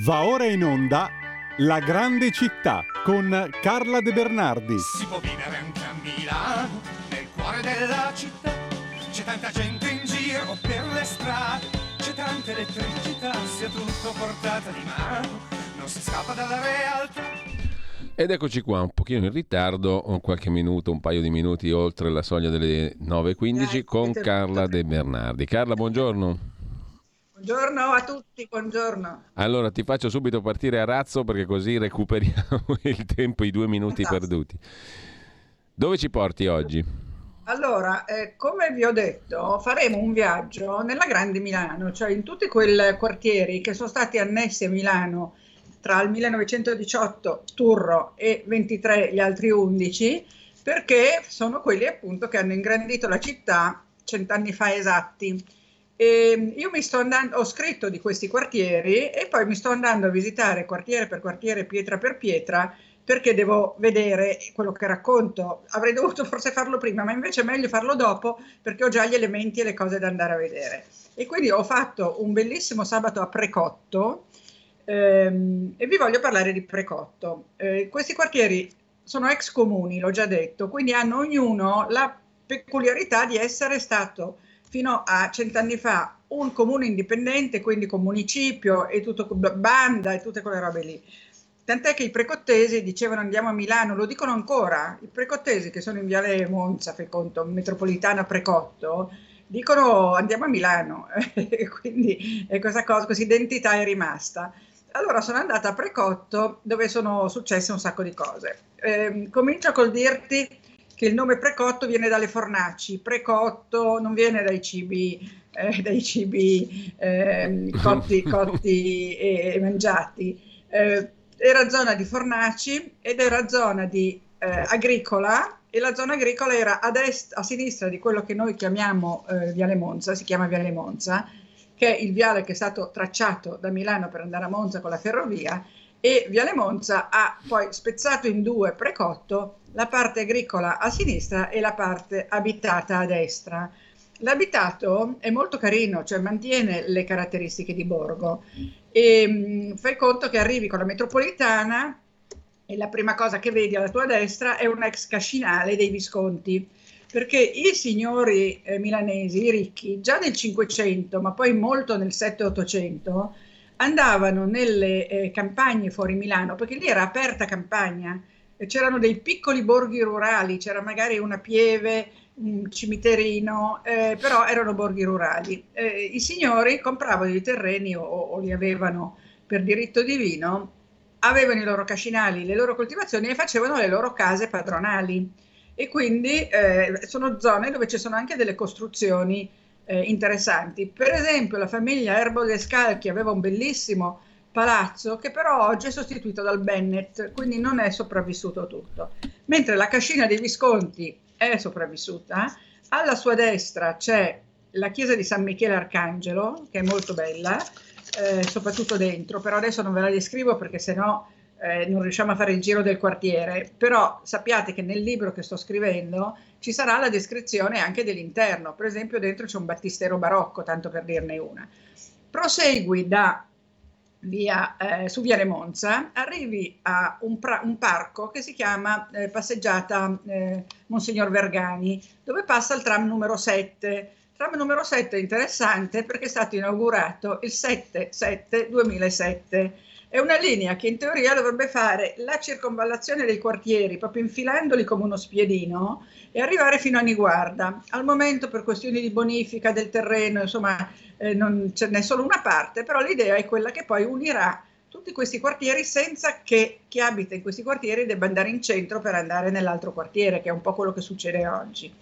Va ora in onda La grande città con Carla De Bernardi. Si può vivere anche a Milano, nel cuore della città. C'è tanta gente in giro per le strade, c'è tanta elettricità, sia tutto portata di mano, non si scappa dalla realtà. Ed eccoci qua, un pochino in ritardo, qualche minuto, un paio di minuti oltre la soglia delle 9.15 con Carla De Bernardi. Carla, buongiorno. Buongiorno a tutti, buongiorno. Allora ti faccio subito partire a razzo perché così recuperiamo il tempo, i due minuti Fantastico. perduti. Dove ci porti oggi? Allora, eh, come vi ho detto, faremo un viaggio nella Grande Milano, cioè in tutti quei quartieri che sono stati annessi a Milano tra il 1918 Turro e 23 gli altri 11, perché sono quelli appunto che hanno ingrandito la città cent'anni fa esatti. E io mi sto andando, ho scritto di questi quartieri e poi mi sto andando a visitare quartiere per quartiere, pietra per pietra, perché devo vedere quello che racconto. Avrei dovuto forse farlo prima, ma invece è meglio farlo dopo perché ho già gli elementi e le cose da andare a vedere. E quindi ho fatto un bellissimo sabato a Precotto ehm, e vi voglio parlare di Precotto. Eh, questi quartieri sono ex comuni, l'ho già detto, quindi hanno ognuno la peculiarità di essere stato fino a cent'anni fa un comune indipendente, quindi con municipio e tutto banda e tutte quelle robe lì. Tant'è che i precottesi dicevano andiamo a Milano, lo dicono ancora, i precottesi che sono in Viale Monza, fai metropolitana Precotto, dicono andiamo a Milano, quindi questa cosa, questa identità è rimasta. Allora sono andata a Precotto dove sono successe un sacco di cose. Eh, comincio col dirti che il nome precotto viene dalle fornaci, precotto non viene dai cibi, eh, dai cibi eh, cotti, cotti e, e, mangiati. Eh, era zona di fornaci ed era zona di eh, agricola e la zona agricola era a, est- a sinistra di quello che noi chiamiamo eh, Viale Monza, si chiama Viale Monza, che è il viale che è stato tracciato da Milano per andare a Monza con la ferrovia e Viale Monza ha poi spezzato in due precotto la parte agricola a sinistra e la parte abitata a destra. L'abitato è molto carino, cioè mantiene le caratteristiche di borgo e mm, fai conto che arrivi con la metropolitana e la prima cosa che vedi alla tua destra è un ex cascinale dei Visconti, perché i signori eh, milanesi, i ricchi, già nel 500, ma poi molto nel 7-800, andavano nelle eh, campagne fuori Milano, perché lì era aperta campagna, c'erano dei piccoli borghi rurali, c'era magari una pieve, un cimiterino, eh, però erano borghi rurali. Eh, I signori compravano i terreni o, o, li avevano per diritto divino, avevano i loro cascinali, le loro coltivazioni e facevano le loro case padronali. E quindi eh, sono zone dove ci sono anche delle costruzioni eh, interessanti. Per esempio, la famiglia Erbo de Scalchi aveva un bellissimo palazzo che però oggi è sostituito dal Bennett, quindi non è sopravvissuto tutto. Mentre la cascina dei Visconti è sopravvissuta, alla sua destra c'è la chiesa di San Michele Arcangelo, che è molto bella, eh, soprattutto dentro, però adesso non ve la descrivo perché sennò eh, non riusciamo a fare il giro del quartiere, però sappiate che nel libro che sto scrivendo ci sarà la descrizione anche dell'interno, per esempio dentro c'è un battistero barocco, tanto per dirne una. Prosegui da via, eh, su Viale Monza, arrivi a un, pra- un parco che si chiama eh, Passeggiata eh, Monsignor Vergani, dove passa il tram numero 7. Il tram numero 7 è interessante perché è stato inaugurato il 7-7-2007 è una linea che in teoria dovrebbe fare la circonvallazione dei quartieri, proprio infilandoli come uno spiedino e arrivare fino a Niguarda. Al momento per questioni di bonifica del terreno, insomma, eh, non ce n'è solo una parte, però l'idea è quella che poi unirà tutti questi quartieri senza che chi abita in questi quartieri debba andare in centro per andare nell'altro quartiere, che è un po' quello che succede oggi.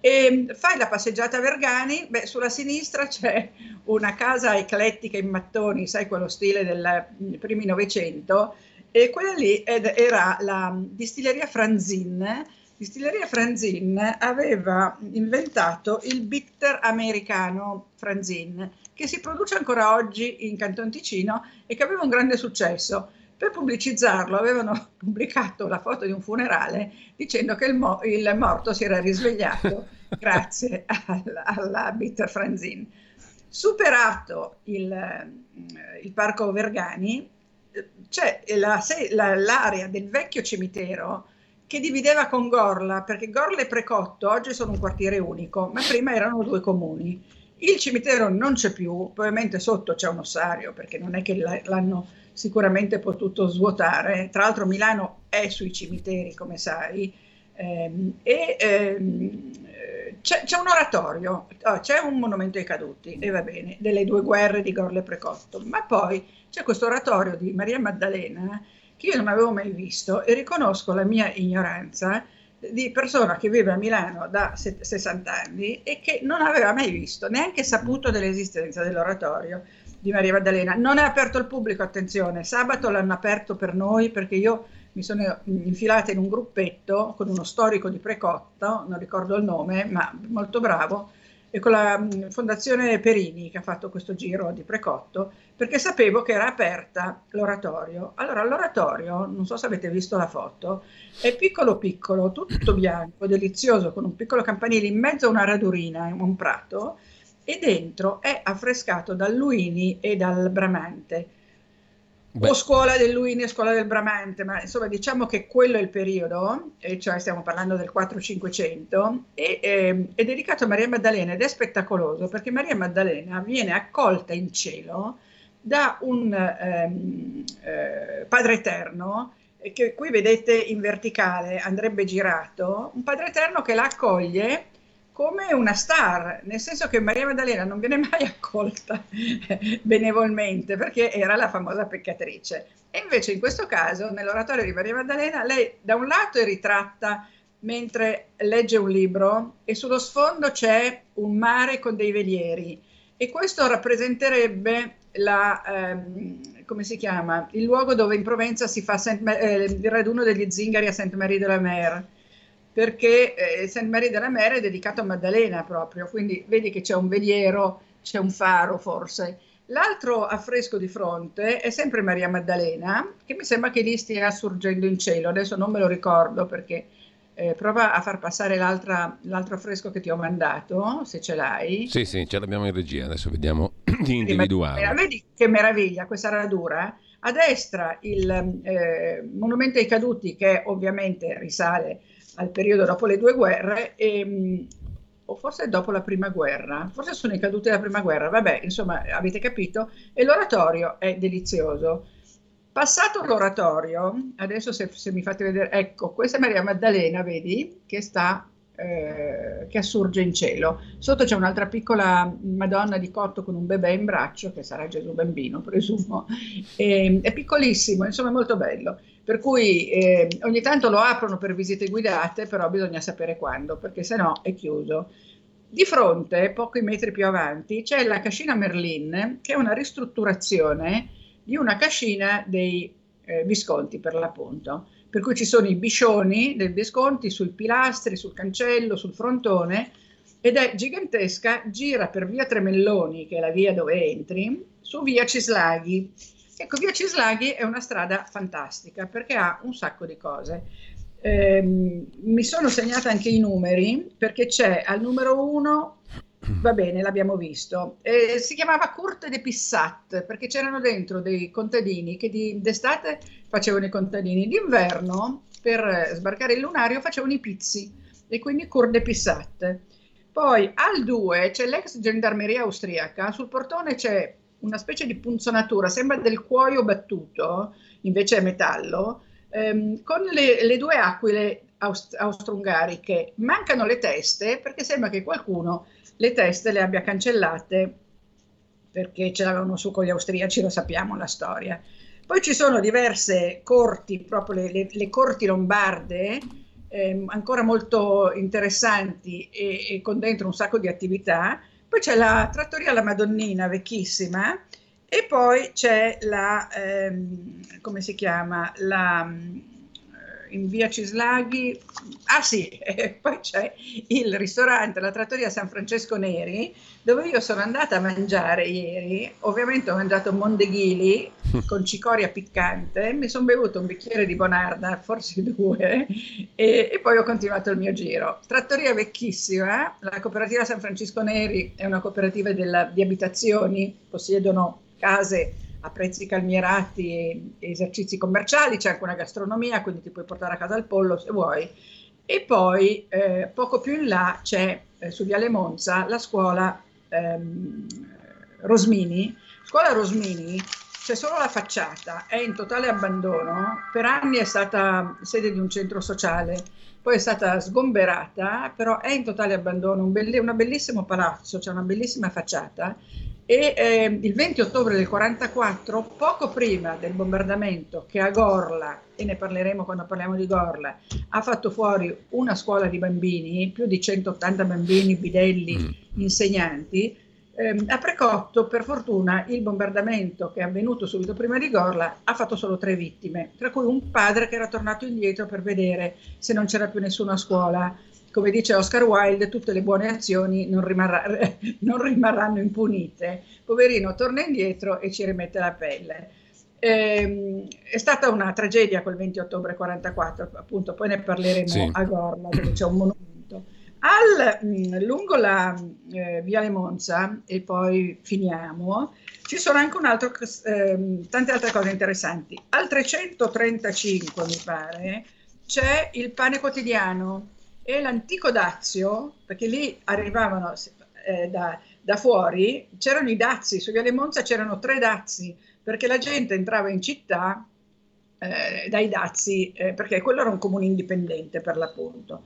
E fai la passeggiata a Vergani, beh, sulla sinistra c'è una casa eclettica in mattoni, sai quello stile del mm, primi Novecento, e quella lì era la distilleria Franzin. Distilleria Franzin aveva inventato il bitter americano Franzin, che si produce ancora oggi in Canton Ticino e che aveva un grande successo per pubblicizzarlo avevano pubblicato la foto di un funerale dicendo che il, mo- il morto si era risvegliato grazie alla, alla Bitter Franzin. Superato il, il Parco Vergani, c'è la, la, l'area del vecchio cimitero che divideva con Gorla, perché Gorla e Precotto oggi sono un quartiere unico, ma prima erano due comuni. Il cimitero non c'è più, probabilmente sotto c'è un ossario, perché non è che l'hanno sicuramente potuto svuotare. Tra l'altro Milano è sui cimiteri, come sai, ehm, e ehm, c'è, c'è, un oratorio, oh, c'è un monumento ai caduti, e va bene, delle due guerre di Gorla e Precotto, ma poi c'è questo oratorio di Maria Maddalena che io non avevo mai visto e riconosco la mia ignoranza di persona che vive a Milano da 60 anni e che non aveva mai visto, neanche saputo dell'esistenza dell'oratorio di Maria Maddalena. Non è aperto al pubblico, attenzione, sabato l'hanno aperto per noi perché io mi sono infilata in un gruppetto con uno storico di Precotto, non ricordo il nome, ma molto bravo, e con la mm, Fondazione Perini che ha fatto questo giro di Precotto, perché sapevo che era aperta l'oratorio. Allora, l'oratorio, non so se avete visto la foto, è piccolo piccolo, tutto bianco, delizioso, con un piccolo campanile in mezzo a una radurina, in un prato, e dentro è affrescato dal Luini e dal Bramante Beh. o scuola del Luini e scuola del Bramante, ma insomma diciamo che quello è il periodo, e cioè stiamo parlando del 4-500, e, eh, è dedicato a Maria Maddalena ed è spettacoloso perché Maria Maddalena viene accolta in cielo da un ehm, eh, Padre Eterno, che qui vedete in verticale andrebbe girato, un Padre Eterno che la accoglie come una star, nel senso che Maria Maddalena non viene mai accolta benevolmente perché era la famosa peccatrice. E invece in questo caso, nell'oratorio di Maria Maddalena, lei da un lato è ritratta mentre legge un libro e sullo sfondo c'è un mare con dei velieri. E questo rappresenterebbe la, ehm, come si chiama, il luogo dove in Provenza si fa Saint, eh, il raduno degli zingari a Sainte-Marie de la Mer perché eh, Saint Marie della Mer è dedicato a Maddalena proprio, quindi vedi che c'è un veliero, c'è un faro forse. L'altro affresco di fronte è sempre Maria Maddalena, che mi sembra che lì stia sorgendo in cielo, adesso non me lo ricordo perché eh, prova a far passare l'altro affresco che ti ho mandato, se ce l'hai. Sì, sì, ce l'abbiamo in regia, adesso vediamo di individuare. Vedi che meraviglia questa radura? A destra il eh, monumento ai caduti che ovviamente risale al periodo dopo le due guerre, e, mm, o forse dopo la prima guerra, forse sono i caduti della prima guerra, vabbè, insomma, avete capito, e l'oratorio è delizioso. Passato l'oratorio, adesso se, se mi fate vedere, ecco, questa è Maria Maddalena, vedi, che sta eh, che assurge in cielo. Sotto c'è un'altra piccola Madonna di cotto con un bebè in braccio, che sarà Gesù bambino, presumo. E, è piccolissimo, insomma molto bello. Per cui eh, ogni tanto lo aprono per visite guidate, però bisogna sapere quando, perché se no è chiuso. Di fronte, pochi metri più avanti, c'è la cascina Merlin, che è una ristrutturazione di una cascina dei eh, Visconti, per l'appunto per cui ci sono i biscioni del Visconti sui pilastri, sul cancello, sul frontone ed è gigantesca, gira per via Tremelloni, che è la via dove entri, su via Cislaghi. Ecco, via Cislaghi è una strada fantastica perché ha un sacco di cose. Eh, mi sono segnata anche i numeri perché c'è al numero uno va bene, l'abbiamo visto. Eh, si chiamava Curte de Pissat perché c'erano dentro dei contadini che di, d'estate facevano i contadini, d'inverno per sbarcare il lunario facevano i pizzi e quindi Curte de Pissat. Poi al 2 c'è l'ex gendarmeria austriaca, sul portone c'è una specie di punzonatura, sembra del cuoio battuto, invece è metallo, ehm, con le, le, due aquile aust- austro-ungariche. Mancano le teste perché sembra che qualcuno le teste le abbia cancellate perché ce l'avevano su con gli austriaci, lo sappiamo la storia. Poi ci sono diverse corti, proprio le, le, le corti lombarde, eh, ancora molto interessanti e, e, con dentro un sacco di attività. Poi c'è la trattoria La Madonnina, vecchissima, e poi c'è la, ehm, come si chiama, la in via Cislaghi, ah sì, e poi c'è il ristorante, la trattoria San Francesco Neri, dove io sono andata a mangiare ieri, ovviamente ho mangiato mondeghili con cicoria piccante, mi sono bevuto un bicchiere di Bonarda, forse due, e, e, poi ho continuato il mio giro. Trattoria vecchissima, la cooperativa San Francisco Neri è una cooperativa della, di abitazioni, possiedono case a prezzi calmierati e, esercizi commerciali, c'è anche una gastronomia, quindi ti puoi portare a casa il pollo se vuoi. E poi eh, poco più in là c'è eh, su Viale Monza la scuola ehm, Rosmini. Scuola Rosmini c'è solo la facciata, è in totale abbandono, per anni è stata sede di un centro sociale, poi è stata sgomberata, però è in totale abbandono, un, bell- un bellissimo palazzo, c'è una bellissima facciata e eh, il 20 ottobre del 1944, poco prima del bombardamento che a Gorla, e ne parleremo quando parliamo di Gorla, ha fatto fuori una scuola di bambini, più di 180 bambini, bidelli, mm. insegnanti, eh, a Precotto, per fortuna, il bombardamento che è avvenuto subito prima di Gorla ha fatto solo tre vittime, tra cui un padre che era tornato indietro per vedere se non c'era più nessuno a scuola come dice Oscar Wilde, tutte le buone azioni non, rimarrà, non rimarranno impunite. Poverino torna indietro e ci rimette la pelle. Eh, è stata una tragedia quel 20 ottobre 44, appunto, poi ne parleremo sì. a Gorla, dove c'è un monumento. Al, mm, lungo la eh, Viale Monza, e poi finiamo, ci sono anche un altro, eh, tante altre cose interessanti. Al 335, mi pare, c'è il pane quotidiano, e l'antico Dazio, perché lì arrivavano eh, da, da, fuori, c'erano i dazi, su Viale Monza c'erano tre dazi, perché la gente entrava in città eh, dai dazi, eh, perché quello era un comune indipendente per l'appunto.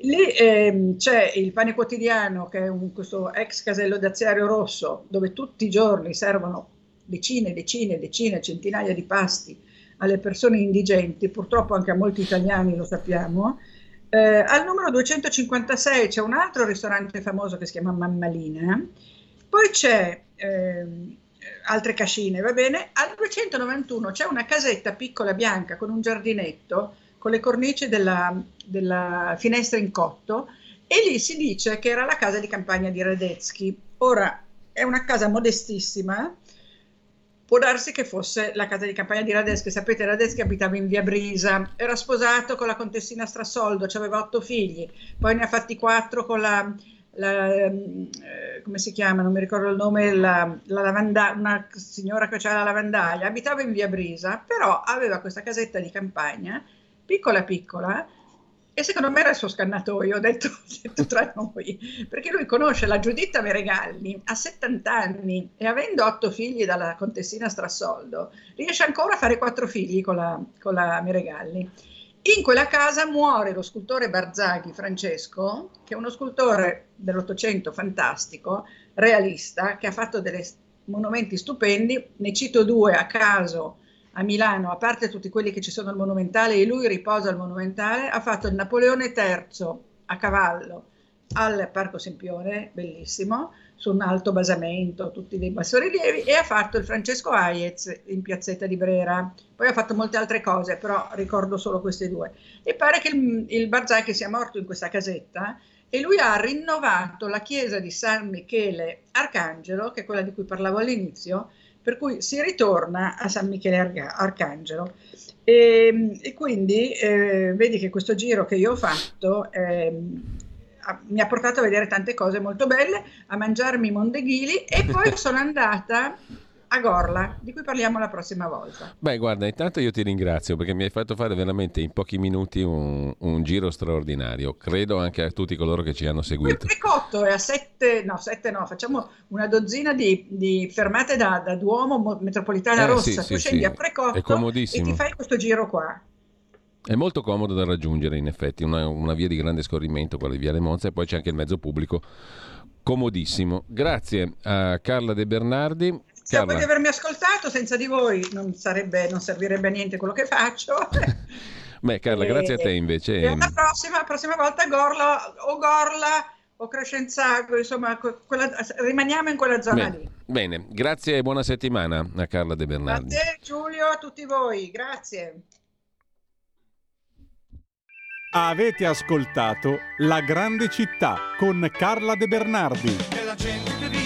Lì ehm, c'è il pane quotidiano, che è un, questo ex casello daziario rosso, dove tutti i giorni servono decine, decine, decine, centinaia di pasti alle persone indigenti, purtroppo anche a molti italiani lo sappiamo, eh, al numero 256 c'è un altro ristorante famoso che si chiama Mammalina, poi c'è eh, altre cascine, va bene. Al 291 c'è una casetta piccola bianca con un giardinetto con le cornici della, della finestra in cotto e lì si dice che era la casa di campagna di Radetzky. Ora è una casa modestissima, Può darsi che fosse la casa di campagna di Radeschi. Sapete, Radeschi abitava in via Brisa, era sposato con la contessina Strasoldo, aveva otto figli, poi ne ha fatti quattro con la, la eh, come si chiama, non mi ricordo il nome, la, la lavanda, una signora che aveva la lavandaglia. Abitava in via Brisa, però aveva questa casetta di campagna, piccola piccola, e secondo me era il suo scannatoio, ho detto, detto tra noi, perché lui conosce la Giuditta Meregalli a 70 anni e avendo otto figli dalla contessina Strassoldo, riesce ancora a fare quattro figli con la, con la Meregalli. In quella casa muore lo scultore Barzaghi Francesco, che è uno scultore dell'Ottocento fantastico, realista, che ha fatto dei monumenti stupendi, ne cito due a caso a Milano, a parte tutti quelli che ci sono al Monumentale, e lui riposa al Monumentale, ha fatto il Napoleone III a cavallo al Parco Sempione, bellissimo, su un alto basamento, tutti dei bassorilievi, e ha fatto il Francesco Hayez in piazzetta di Brera. Poi ha fatto molte altre cose, però ricordo solo queste due. E pare che il, il Barzai sia morto in questa casetta e lui ha rinnovato la chiesa di San Michele Arcangelo, che è quella di cui parlavo all'inizio, per cui si ritorna a San Michele Arcangelo. E, ehm, e quindi eh, vedi che questo giro che io ho fatto eh, mi ha portato a vedere tante cose molto belle, a mangiarmi i mondeghili e poi sono andata a Gorla, di cui parliamo la prossima volta. Beh, guarda, intanto io ti ringrazio perché mi hai fatto fare veramente in pochi minuti un, un giro straordinario. Credo anche a tutti coloro che ci hanno seguito. Il Precotto è a sette, no, sette no, facciamo una dozzina di, di fermate da, da, Duomo, Metropolitana eh, Rossa, sì, tu sì, scendi sì. a Precotto e ti fai questo giro qua. È molto comodo da raggiungere, in effetti, una, una via di grande scorrimento, quella di Viale Monza, e poi c'è anche il mezzo pubblico comodissimo. Grazie a Carla De Bernardi. Grazie di avermi ascoltato, senza di voi non, sarebbe, non servirebbe a niente quello che faccio. Beh, Carla, e, grazie a te invece. E alla prossima, prossima volta Gorla o Gorla o Crescenzago, insomma, quella, rimaniamo in quella zona bene, lì. Bene, grazie e buona settimana a Carla De Bernardi. Grazie Giulio, a tutti voi, grazie. Avete ascoltato La grande città con Carla De Bernardi. E la gente che vive, che lavora